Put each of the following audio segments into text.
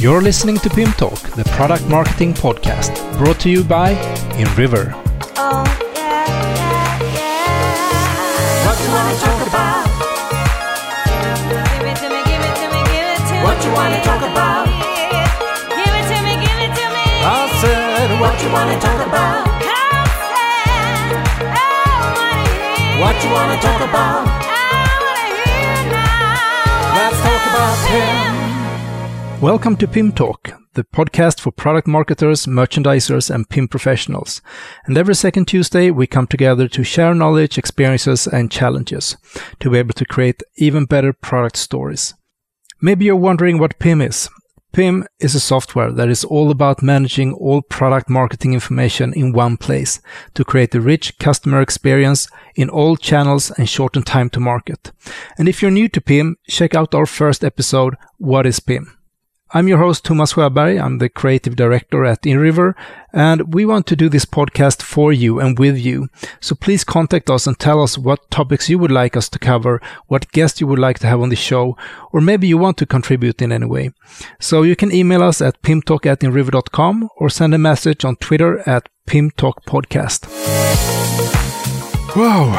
You're listening to Pim Talk, the product marketing podcast, brought to you by InRiver. Oh, yeah, yeah, yeah. What you wanna talk about? Give it to me, give it to me, give it to me. What you wanna talk about? Give it to me, give it to me. I said, what you wanna talk about? What you wanna talk about? I wanna hear now. Let's talk about Pim. Welcome to Pim Talk, the podcast for product marketers, merchandisers, and Pim professionals. And every second Tuesday, we come together to share knowledge, experiences, and challenges to be able to create even better product stories. Maybe you're wondering what Pim is. Pim is a software that is all about managing all product marketing information in one place to create a rich customer experience in all channels and shorten time to market. And if you're new to Pim, check out our first episode, What is Pim? I'm your host, Thomas Sjöberg. I'm the creative director at InRiver, and we want to do this podcast for you and with you. So please contact us and tell us what topics you would like us to cover, what guests you would like to have on the show, or maybe you want to contribute in any way. So you can email us at pimtalk at inriver.com or send a message on Twitter at pimtalkpodcast. Wow,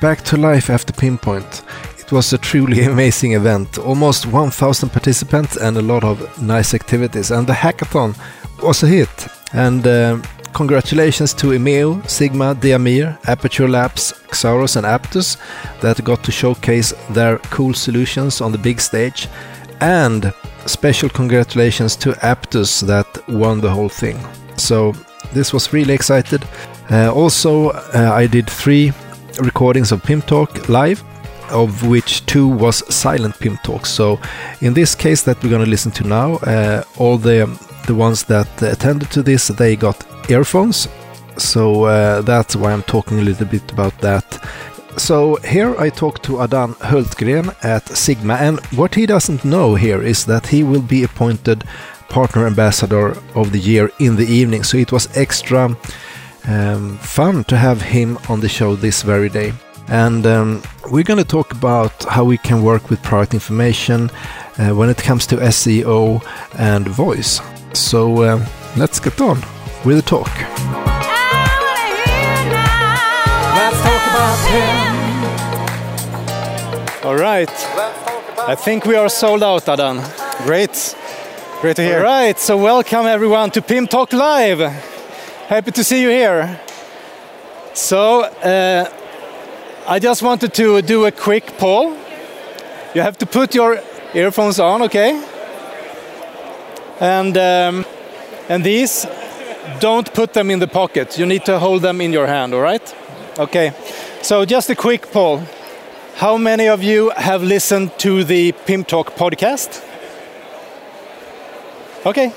back to life after Pinpoint. It was a truly amazing event. Almost 1,000 participants and a lot of nice activities. And the hackathon was a hit. And uh, congratulations to Emeo, Sigma, Diamir, Aperture Labs, Xauros, and Aptus that got to showcase their cool solutions on the big stage. And special congratulations to Aptus that won the whole thing. So this was really excited. Uh, also, uh, I did three recordings of Pim Talk live of which two was silent Pim talks. So in this case that we're going to listen to now, uh, all the the ones that attended to this they got earphones. So uh, that's why I'm talking a little bit about that. So here I talk to Adan Hultgren at Sigma, and what he doesn't know here is that he will be appointed partner ambassador of the year in the evening. So it was extra um, fun to have him on the show this very day. And um, we're going to talk about how we can work with product information uh, when it comes to SEO and voice. So uh, let's get on with the talk. I wanna hear now. Let's talk about Pim. All right. I think we are sold out, Adan. Great. Great to hear. All right, So welcome everyone to Pim Talk Live. Happy to see you here. So uh, I just wanted to do a quick poll. You have to put your earphones on, okay? And um, and these, don't put them in the pocket. You need to hold them in your hand. All right? Okay. So just a quick poll. How many of you have listened to the Pim Talk podcast? Okay.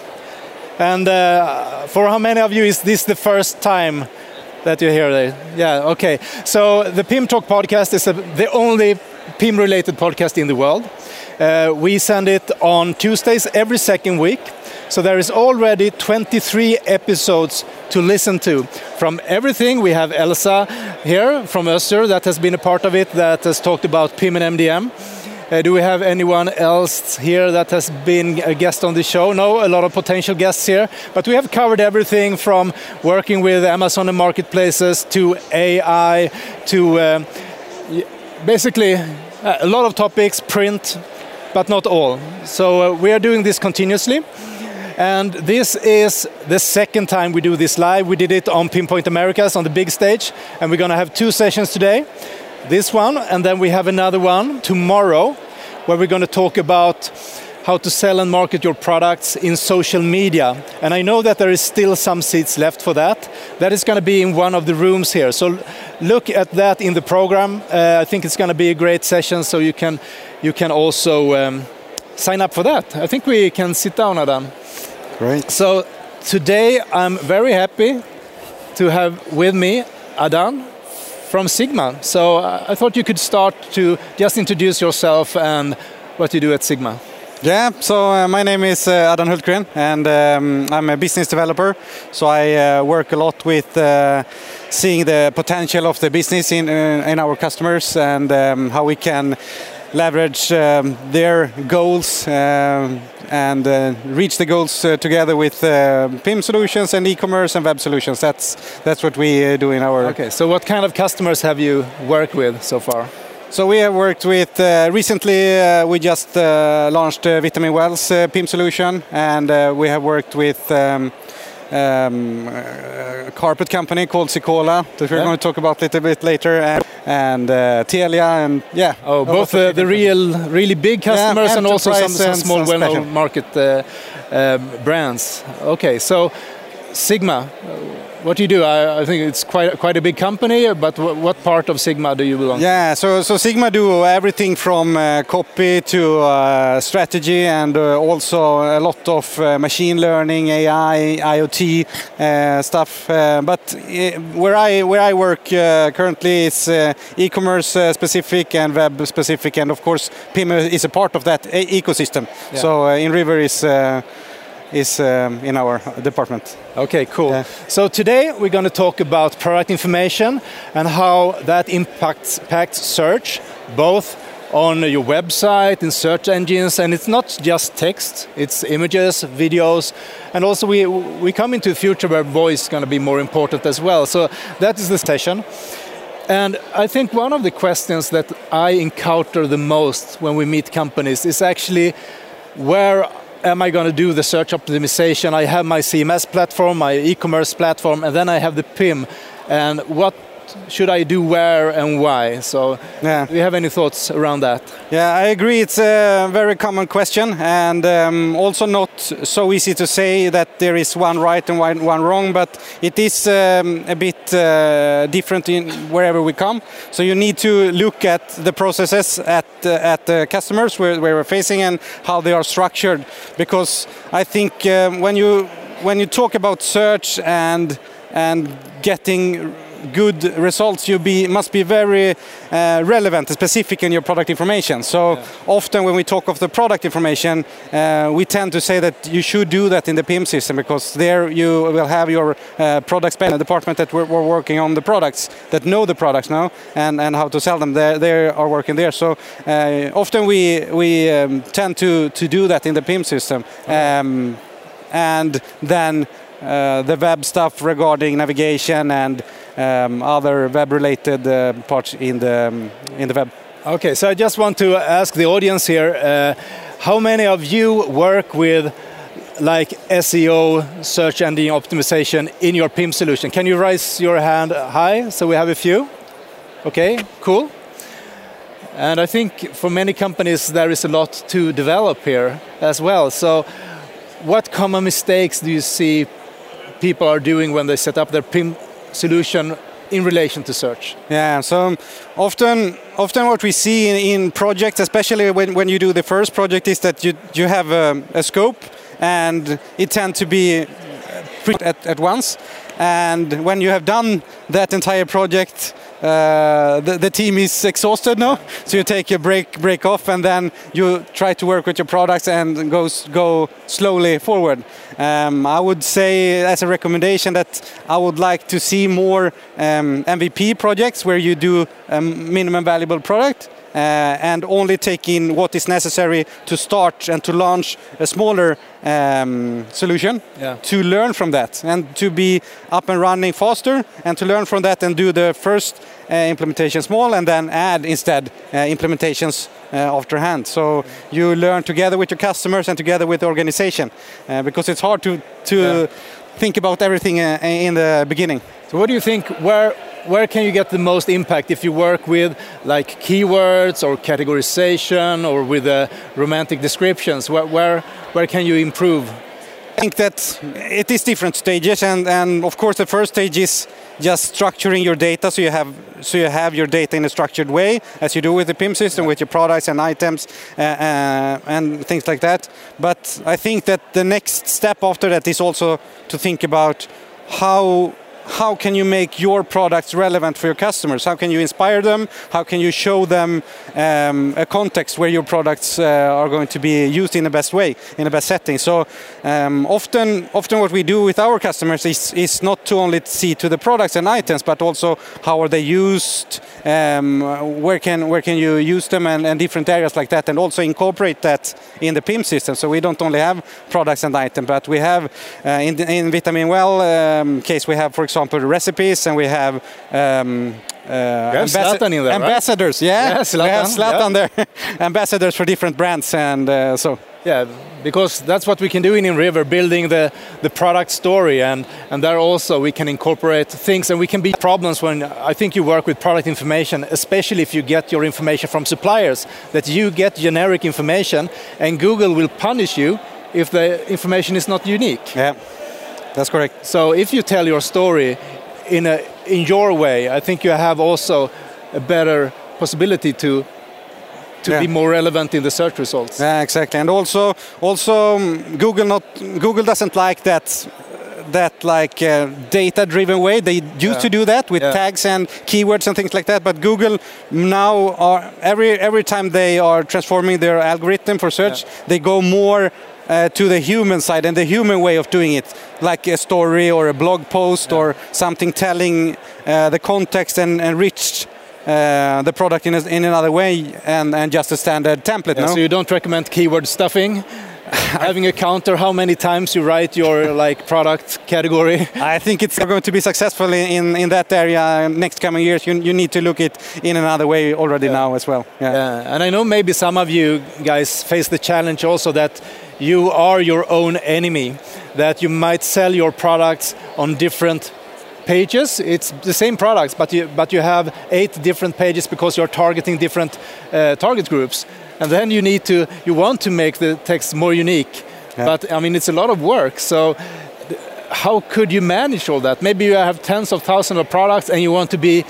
And uh, for how many of you is this the first time that you hear? Yeah, okay. So the Pim Talk podcast is a, the only Pim related podcast in the world. Uh, we send it on Tuesdays every second week. So there is already 23 episodes to listen to. From everything, we have Elsa here from Öster that has been a part of it, that has talked about PIM and MDM. Uh, do we have anyone else here that has been a guest on the show? No, a lot of potential guests here. But we have covered everything from working with Amazon and marketplaces to AI to um, basically uh, a lot of topics, print, but not all. So uh, we are doing this continuously. And this is the second time we do this live. We did it on Pinpoint Americas on the big stage, and we're going to have two sessions today. This one, and then we have another one tomorrow, where we're going to talk about how to sell and market your products in social media. And I know that there is still some seats left for that. That is going to be in one of the rooms here. So look at that in the program. Uh, I think it's going to be a great session, so you can you can also um, sign up for that. I think we can sit down, Adam. Great. So today I'm very happy to have with me Adan from Sigma. So uh, I thought you could start to just introduce yourself and what you do at Sigma. Yeah, so uh, my name is uh, Adan Hultgren and um, I'm a business developer. So I uh, work a lot with uh, seeing the potential of the business in, uh, in our customers and um, how we can leverage um, their goals um, and uh, reach the goals uh, together with uh, PIM solutions and e-commerce and web solutions. That's that's what we uh, do in our. Okay, so what kind of customers have you worked with so far? So we have worked with uh, recently. Uh, we just uh, launched uh, Vitamin Wells uh, PIM solution, and uh, we have worked with. Um, um, a carpet company called Sicola that we're Yeah. going to talk about a little bit later, and, uh, Telia, and yeah. Oh, both lot the, the real, really big customers and also some, some small, well-known market uh, um, brands. Okay, so Sigma, uh, what do you do? I, I think it's quite quite a big company, but wh- what part of Sigma do you belong? to? Yeah, so so Sigma do everything from uh, copy to uh, strategy and uh, also a lot of uh, machine learning, AI, IoT uh, stuff. Uh, but where I where I work uh, currently is uh, e-commerce uh, specific and web specific, and of course PIM is a part of that ecosystem. Yeah. So uh, InRiver is. Is um, in our department. Okay, cool. Yeah. So today we're going to talk about product information and how that impacts, impacts search, both on your website, in search engines, and it's not just text, it's images, videos, and also we, we come into a future where voice is going to be more important as well. So that is the session. And I think one of the questions that I encounter the most when we meet companies is actually where am I going to do the search optimization? I have my CMS platform, my e-commerce platform, and then I have the PIM. And what should I do where and why? So, Yeah. do you have any thoughts around that? Yeah, I agree. It's a very common question, and um, also not so easy to say that there is one right and one, one wrong. But it is um, a bit uh, different in wherever we come. So you need to look at the processes at uh, at the customers where, where we're facing and how they are structured. Because I think um, when you when you talk about search and and getting good results, you be, must be very uh, relevant and specific in your product information. So often when we talk of the product information, uh, we tend to say that you should do that in the PIM system because there you will have your uh, product spend department that we're, we're working on the products that know the products now and, and how to sell them. They, they are working there. So uh, often we we um, tend to to do that in the PIM system. Um, and then uh, the web stuff regarding navigation and um, other web-related uh, parts in the um, in the web. Okay, so I just want to ask the audience here uh, how many of you work with like SEO, search engine optimization, in your PIM solution? Can you raise your hand high so we have a few? Okay, cool. And I think for many companies there is a lot to develop here as well. So, what common mistakes do you see people are doing when they set up their PIM solution in relation to search? Yeah, so often, often what we see in, in projects, especially when, when you do the first project, is that you you have a, a scope, and it tends to be at, at once. And when you have done that entire project, uh, the, the team is exhausted now. So you take a break, break off, and then you try to work with your products and go go slowly forward. Um, I would say, as a recommendation, that I would like to see more um, MVP projects where you do a minimum valuable product. Uh, and only take in what is necessary to start and to launch a smaller um, solution Yeah. to learn from that and to be up and running faster and to learn from that and do the first uh, implementation small and then add instead uh, implementations uh, after hand. So you learn together with your customers and together with the organization uh, because it's hard to, to Yeah. think about everything uh, in the beginning. So what do you think? Where where can you get the most impact if you work with like keywords or categorization or with uh, romantic descriptions? Where, where where can you improve? I think that it is different stages, and, and of course the first stage is just structuring your data, so you have so you have your data in a structured way, as you do with the PIM system, with your products and items uh, uh, and things like that. But I think that the next step after that is also to think about how how can you make your products relevant for your customers? How can you inspire them? How can you show them um, a context where your products uh, are going to be used in the best way, in the best setting? So um, often, often what we do with our customers is, is not to only see to the products and items, but also how are they used, um, where can where can you use them, and, and different areas like that, and also incorporate that in the PIM system. So we don't only have products and items, but we have uh, in, in Vitamin Well um, case we have, for example, recipes, and we have. Um, uh, Zlatan in there, right? ambassadors, yeah, Yeah, we have Zlatan, Zlatan there, ambassadors for different brands, and uh, so Yeah, because that's what we can do in InRiver, building the, the product story, and, and there also we can incorporate things, and we can be problems when I think you work with product information, especially if you get your information from suppliers, that you get generic information, and Google will punish you if the information is not unique. yeah, that's correct. So if you tell your story in a in your way, I think you have also a better possibility to to Yeah. be more relevant in the search results. Yeah, exactly. And also, also um, Google not Google doesn't like that that like uh, data-driven way. They used Yeah. to do that with Yeah. tags and keywords and things like that. But Google now are every every time they are transforming their algorithm for search, they go more. Uh, to the human side and the human way of doing it, like a story or a blog post or something telling uh, the context and enriched uh, the product in, a, in another way and, and just a standard template. Yeah, no? So you don't recommend keyword stuffing, having a counter how many times you write your like product category. I think it's going to be successful in, in, that area next coming years. You, you need to look it in another way already now as well. Yeah. Yeah, and I know maybe some of you guys face the challenge also that you are your own enemy, that you might sell your products on different pages. It's the same products, but you, but you have eight different pages because you're targeting different uh, target groups. And then you need to, you want to make the text more unique. Yeah. But I mean, it's a lot of work. So how could you manage all that? Maybe you have tens of thousands of products and you want to be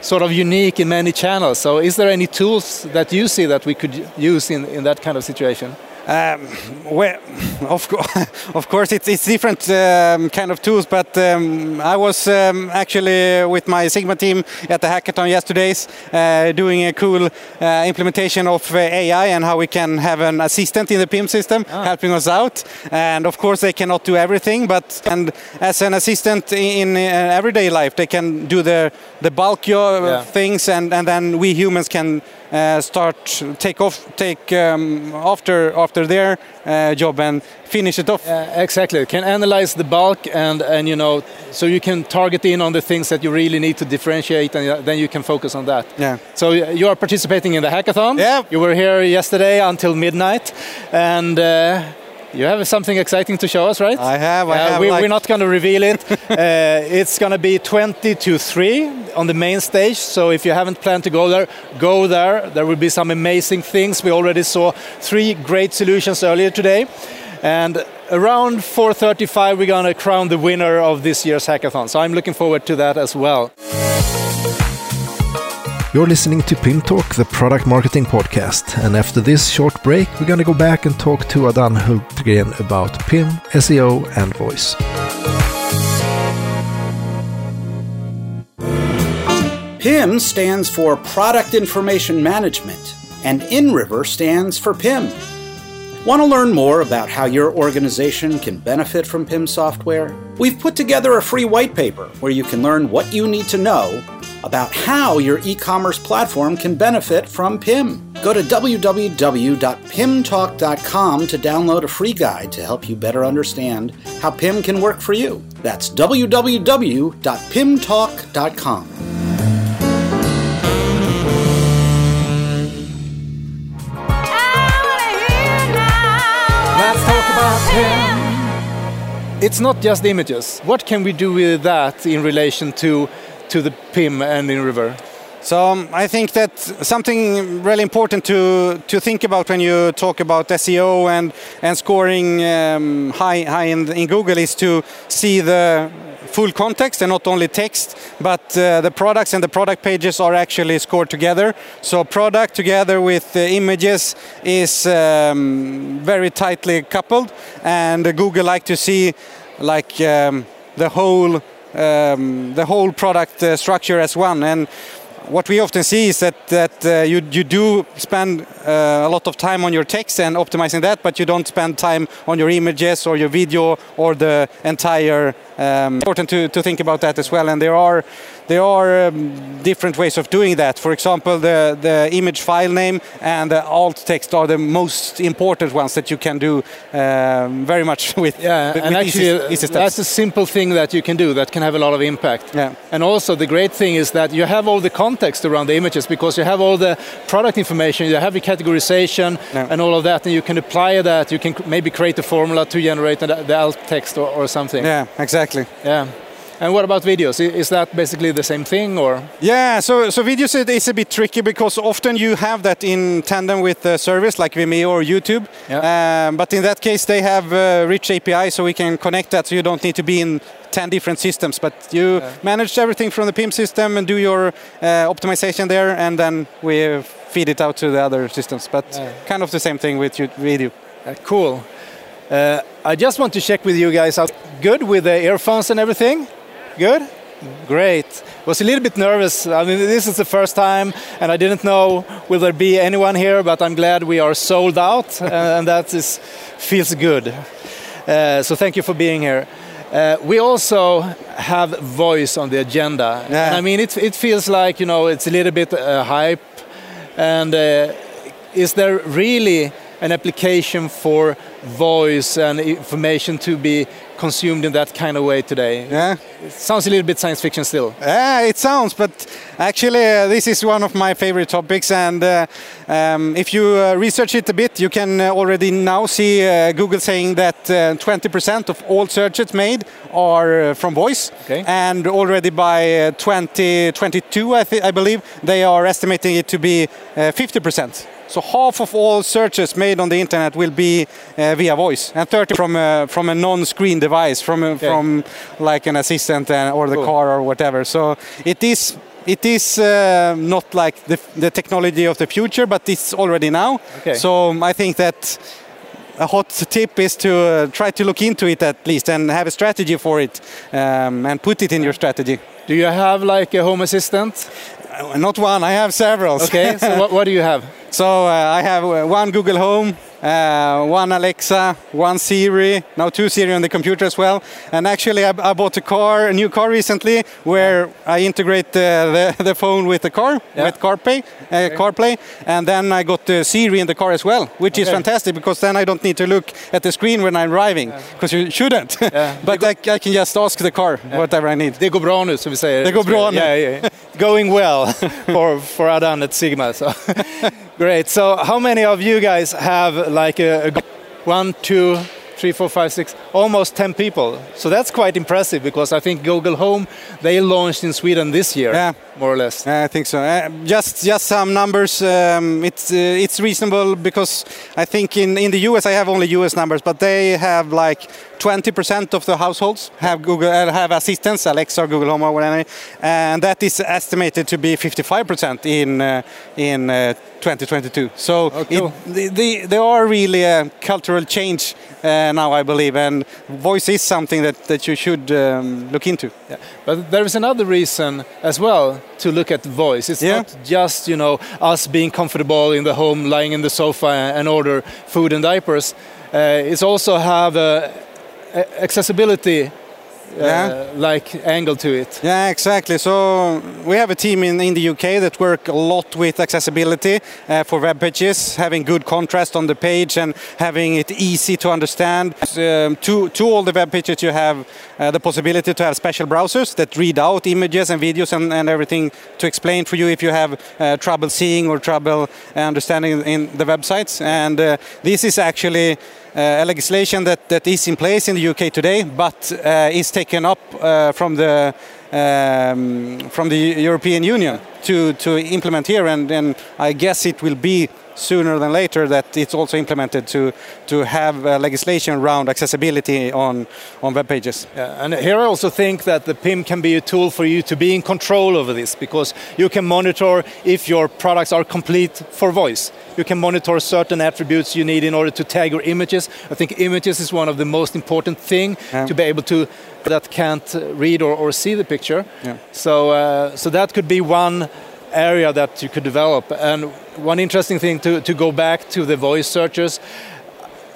sort of unique in many channels. So is there any tools that you see that we could use in, in that kind of situation? Um, well, of, co- of course, it's, it's different um, kind of tools, but um, I was um, actually with my Sigma team at the hackathon yesterday uh, doing a cool uh, implementation of uh, AI and how we can have an assistant in the PIM system helping us out. And of course, they cannot do everything, but and as an assistant in, in uh, everyday life, they can do the, the bulk of Yeah. things, and, and then we humans can uh, start take off take um, after after their uh, job and finish it off. Uh, exactly. Can analyze the bulk and, and you know, so you can target in on the things that you really need to differentiate and uh, then you can focus on that. Yeah. So you are participating in the hackathon. Yeah. You were here yesterday until midnight and uh, you have something exciting to show us, right? I have. I Uh, have we, like- We're not going to reveal it. uh, it's going to be 20 to 3 on the main stage. So if you haven't planned to go there, go there. There will be some amazing things. We already saw three great solutions earlier today. And around 4.35, we're going to crown the winner of this year's hackathon. So I'm looking forward to that as well. You're listening to Pim Talk, the product marketing podcast. And after this short break, we're going to go back and talk to Adan Hultgren about PIM, SEO, and voice. PIM stands for Product Information Management, and InRiver stands for PIM. Want to learn more about how your organization can benefit from PIM software? We've put together a free white paper where you can learn what you need to know about how your e commerce platform can benefit from PIM. Go to www.pimtalk.com to download a free guide to help you better understand how PIM can work for you. That's www.pimtalk.com. It's not just images. What can we do with that in relation to, to the PIM and InRiver? So um, I think that something really important to to think about when you talk about SEO and and scoring um, high high in, in Google is to see the full context and not only text, but uh, the products and the product pages are actually scored together. So product together with images is um, very tightly coupled, and Google like to see like um, the whole um, the whole product uh, structure as one. And what we often see is that that uh, you you do spend uh, a lot of time on your text and optimizing that, but you don't spend time on your images or your video or the entire. Um, important to, to think about that as well. And there are there are um, different ways of doing that. For example, the the image file name and the alt text are the most important ones that you can do um, very much with. Yeah, with and easy- actually, easy that's a simple thing that you can do that can have a lot of impact. Yeah. And also, the great thing is that you have all the context around the images because you have all the product information, you have the categorization, Yeah. and all of that, and you can apply that. You can maybe create a formula to generate the, the alt text or, or something. yeah, exactly. Yeah. And what about videos? Is that basically the same thing, or? Yeah, so so videos it is a bit tricky because often you have that in tandem with the service like Vimeo or YouTube. Um, but in that case, they have uh, rich API, so we can connect that. So you don't need to be in 10 different systems, but you manage everything from the PIM system and do your uh, optimization there, and then we feed it out to the other systems. But kind of the same thing with you- video. Uh, cool. Uh, I just want to check with you guys out. Good with the earphones and everything? Good? Great. Was a little bit nervous. I mean, this is the first time, and I didn't know will there be anyone here, but I'm glad we are sold out, and that is feels good. Uh, so thank you for being here. Uh, we also have voice on the agenda. Yeah. I mean, it, it feels like you know it's a little bit uh, hype, and uh, is there really an application for voice and information to be consumed in that kind of way today? Yeah. It sounds a little bit science fiction still. Yeah, it sounds, but actually, uh, this is one of my favorite topics. And uh, um, if you uh, research it a bit, you can uh, already now see uh, Google saying that uh, 20% of all searches made are uh, from voice. Okay. And already by uh, 2022, I, I believe, they are estimating it to be uh, 50%. So half of all searches made on the internet will be uh, via voice, and 30 from a, from a non-screen device, from a, from like an assistant uh, or the Cool. car or whatever. So it is it is uh, not like the, the technology of the future, but it's already now. Okay. So um, I think that a hot tip is to uh, try to look into it at least and have a strategy for it um, and put it in your strategy. Do you have like a home assistant? Uh, Not one, I have several. Okay, so what, what do you have? So uh, I have uh, one Google Home, uh, one Alexa, one Siri, now two Siri on the computer as well. And actually, I, I bought a car, a new car recently, where I integrate the, the, the phone with the car, Yeah. with CarPlay, uh, CarPlay, and then I got the Siri in the car as well, which is fantastic because then I don't need to look at the screen when I'm driving, because you shouldn't. but I, I can just ask the car whatever I need. Det går bra nu, så vi säger. Det går bra nu. Yeah, yeah. Going well for, for Adan at Sigma. So. Great. So how many of you guys have like a, a one, two, three, four, five, six, almost 10 people. So that's quite impressive because I think Google Home, they launched in Sweden this year, Yeah. More or less. I think so. Uh, just just some numbers. Um, it's uh, it's reasonable because I think in, in the US I have only US numbers, but they have like 20% of the households have Google uh, have assistants, Alexa, or Google Home, or whatever, and that is estimated to be 55% in uh, in uh, 2022. So Oh, cool. it, the, the, there are really a cultural change uh, now, I believe, and voice is something that, that you should um, look into. Yeah. But there is another reason as well to look at voice. It's Yeah. not just you know us being comfortable in the home, lying in the sofa and order food and diapers. Uh, it's also have a, a accessibility uh, Yeah. like angle to it. Yeah, exactly. So we have a team in, in the UK that work a lot with accessibility uh, for web pages, having good contrast on the page and having it easy to understand. Um, to, to all the web pages, you have uh, the possibility to have special browsers that read out images and videos and, and everything to explain for you if you have uh, trouble seeing or trouble understanding in the websites. And uh, this is actually uh, legislation that, that is in place in the UK today, but uh, is taken up uh, from the um, from the European Union to, to implement here, and, and I guess it will be sooner than later that it's also implemented to to have uh, legislation around accessibility on on web pages. Yeah, and here I also think that the PIM can be a tool for you to be in control over this because you can monitor if your products are complete for voice. You can monitor certain attributes you need in order to tag your images. I think images is one of the most important thing Yeah. to be able to that can't read or, or see the picture. Yeah. So uh, so that could be one area that you could develop. And one interesting thing to, to go back to the voice searches,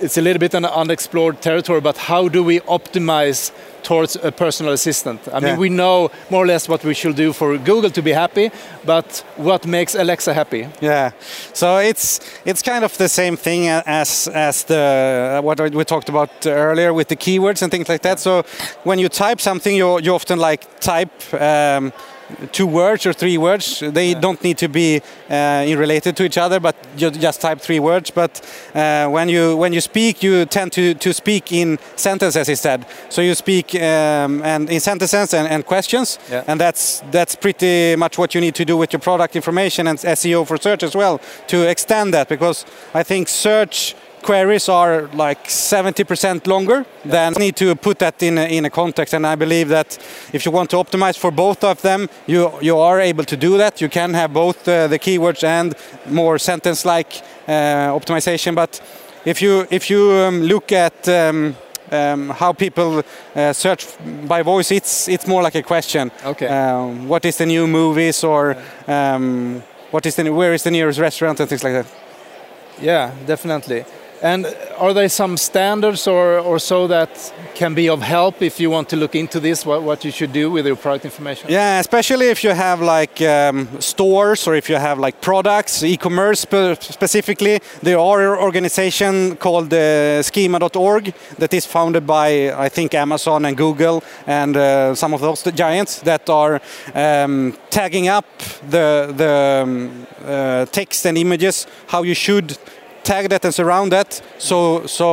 it's a little bit an unexplored territory, but how do we optimize towards a personal assistant? I mean, we know more or less what we should do for Google to be happy, but what makes Alexa happy? Yeah, so it's it's kind of the same thing as as the what we talked about earlier with the keywords and things like that. So when you type something, you you often like type. Um, two words or three words they don't need to be uh, related to each other but you just type three words but uh, when you when you speak you tend to, to speak in sentences instead so you speak um, and in sentences and, and questions. Yeah. and that's that's pretty much what you need to do with your product information and SEO for search as well to extend that because I think search queries are like 70% longer than need to put that in a, in a context. And I believe that if you want to optimize for both of them you you are able to do that. You can have both uh, the keywords and more sentence like uh, optimization. But if you if you um, look at um, um, how people uh, search by voice, it's it's more like a question. Okay. Um, what is the new movies or um, what is the where is the nearest restaurant and things like that. Yeah, definitely. And are there some standards or, or so that can be of help if you want to look into this, what, what you should do with your product information? Yeah, especially if you have like um, stores or if you have like products, e-commerce spe- specifically. There are an organization called uh, Schema.org that is founded by I think Amazon and Google and uh, some of those giants that are um, tagging up the the um, uh, text and images how you should tag that and surround that so so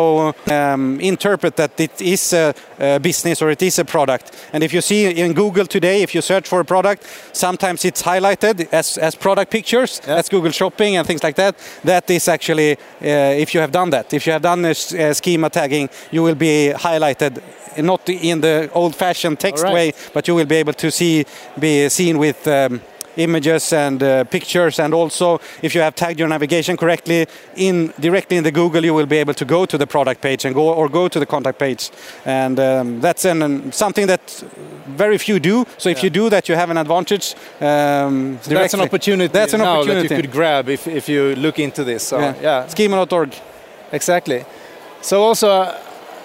um, interpret that it is a, a business or it is a product and if you see in google today if you search for a product sometimes it's highlighted as, as product pictures Yeah. that's google shopping and things like that that is actually uh, if you have done that if you have done a, a schema tagging you will be highlighted not in the old fashioned text right. way but you will be able to see be seen with um, images and uh, pictures and also if you have tagged your navigation correctly in directly in the google you will be able to go to the product page and go or go to the contact page and um, that's an, um, something that very few do so if Yeah. you do that you have an advantage um, So that's an opportunity That's an now opportunity. that you could grab if, if you look into this. So, yeah. yeah schema.org Exactly. So also, uh,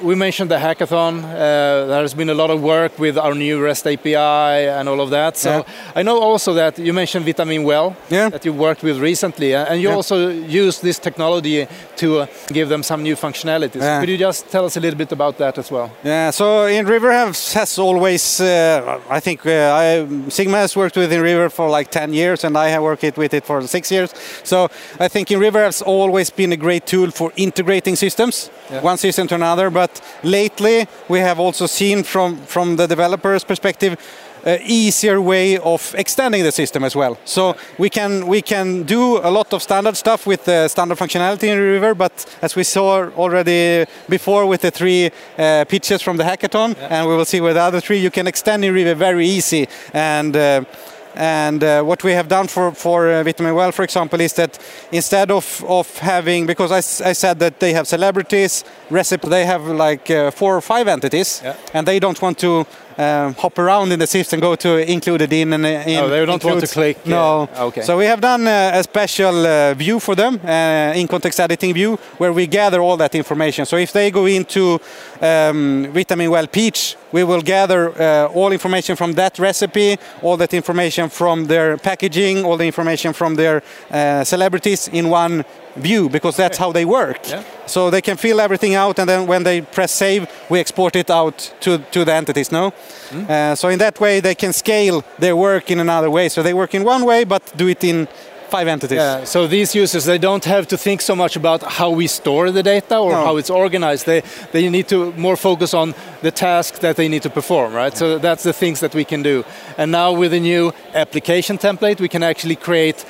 we mentioned the hackathon. Uh, there has been a lot of work with our new REST API and all of that. So Yeah. I know also that you mentioned Vitamin Well Yeah. that you worked with recently, uh, and you Yeah. also used this technology to uh, give them some new functionalities. Could you just tell us a little bit about that as well? Yeah, so InRiver has, has always, uh, I think uh, I, Sigma has worked with InRiver for like 10 years and I have worked it, with it for six years. So I think InRiver has always been a great tool for integrating systems, one system to another. But lately we have also seen from, from the developer's perspective uh, easier way of extending the system as well. So we can we can do a lot of standard stuff with the standard functionality InRiver, but as we saw already before with the three uh, pitches from the hackathon, and we will see with the other three, you can extend InRiver very easy and. Uh, and uh, what we have done for for uh, Vitamin Well, for example, is that instead of of having because I, I said that they have celebrities, recipe, they have like uh, four or five entities, Yeah. and they don't want to um, hop around in the system, go to included in and in. Oh, they don't want to click, uh, No. okay. So we have done uh, a special uh, view for them, uh, in context editing view, where we gather all that information. So if they go into um, Vitamin Well Peach, we will gather uh, all information from that recipe, all that information from their packaging, all the information from their uh, celebrities in one view because that's how they work. Yeah. So they can fill everything out, and then when they press save, we export it out to, to the entities. No, uh, so in that way they can scale their work in another way. So they work in one way, but do it in five entities. Yeah, so these users they don't have to think so much about how we store the data or No. how it's organized. They they need to more focus on the task that they need to perform, right? So that's the things that we can do. And now with the new application template, we can actually create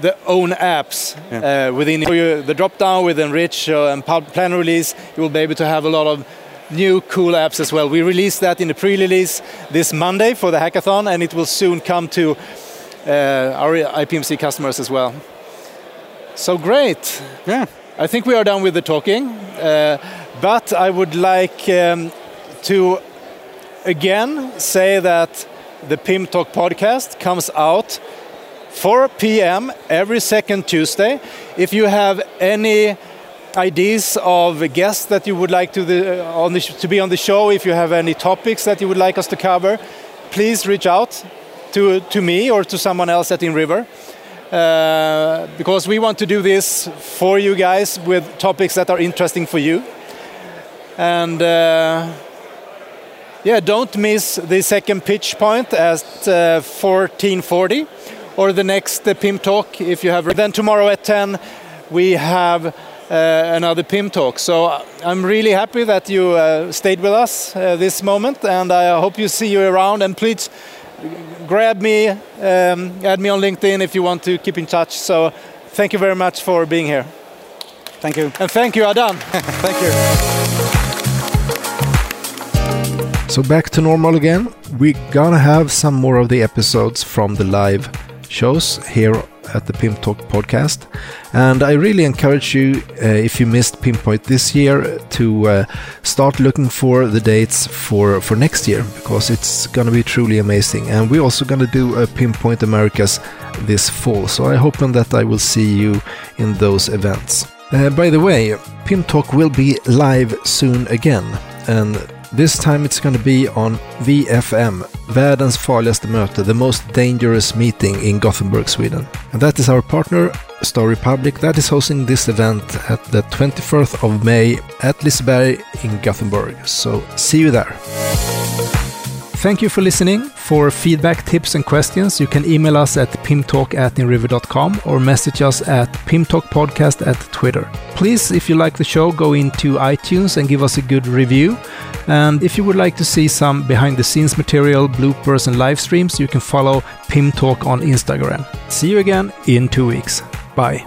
the own apps uh, within the drop down with Enrich uh, and plan release. You will be able to have a lot of new cool apps as well. We released that in the pre-release this Monday for the hackathon, and it will soon come to uh, our IPMC customers as well. So great. Yeah. I think we are done with the talking, uh, but I would like um, to again say that the PIM Talk podcast comes out 4 p.m. every second Tuesday. If you have any ideas of guests that you would like to, the, uh, on the to be on the show, if you have any topics that you would like us to cover, please reach out to, to me or to someone else at InRiver uh, because we want to do this for you guys with topics that are interesting for you. And uh, yeah, don't miss the second pitch point at uh, 1440 or the next uh, PIM talk if you have. Then tomorrow at 10 we have uh, another PIM talk. So uh, I'm really happy that you uh, stayed with us uh, this moment and I hope you see you around and please grab me, um, add me on LinkedIn if you want to keep in touch. So thank you very much for being here. Thank you. And thank you, Adam. Thank you. So back to normal again. We're gonna have some more of the episodes from the live shows here at the Pim Talk podcast. And I really encourage you, uh, if you missed Pinpoint this year, to uh, start looking for the dates for, for next year because it's gonna be truly amazing. And we're also gonna do a Pinpoint Americas this fall. So I hope that I will see you in those events. Uh, by the way, Pim Talk will be live soon again. And this time it's going to be on VFM, Världens farligaste möte, the most dangerous meeting in Gothenburg, Sweden. And that is our partner, Star Republic, that is hosting this event at the 24th of May at Liseberg in Gothenburg. So see you there. Thank you for listening. For feedback, tips, and questions, you can email us at pimtalk at inriver.com or message us at pimtalkpodcast at Twitter. Please, if you like the show, go into iTunes and give us a good review. And if you would like to see some behind the scenes material, bloopers, and live streams, you can follow Pim Talk on Instagram. See you again in two weeks. Bye.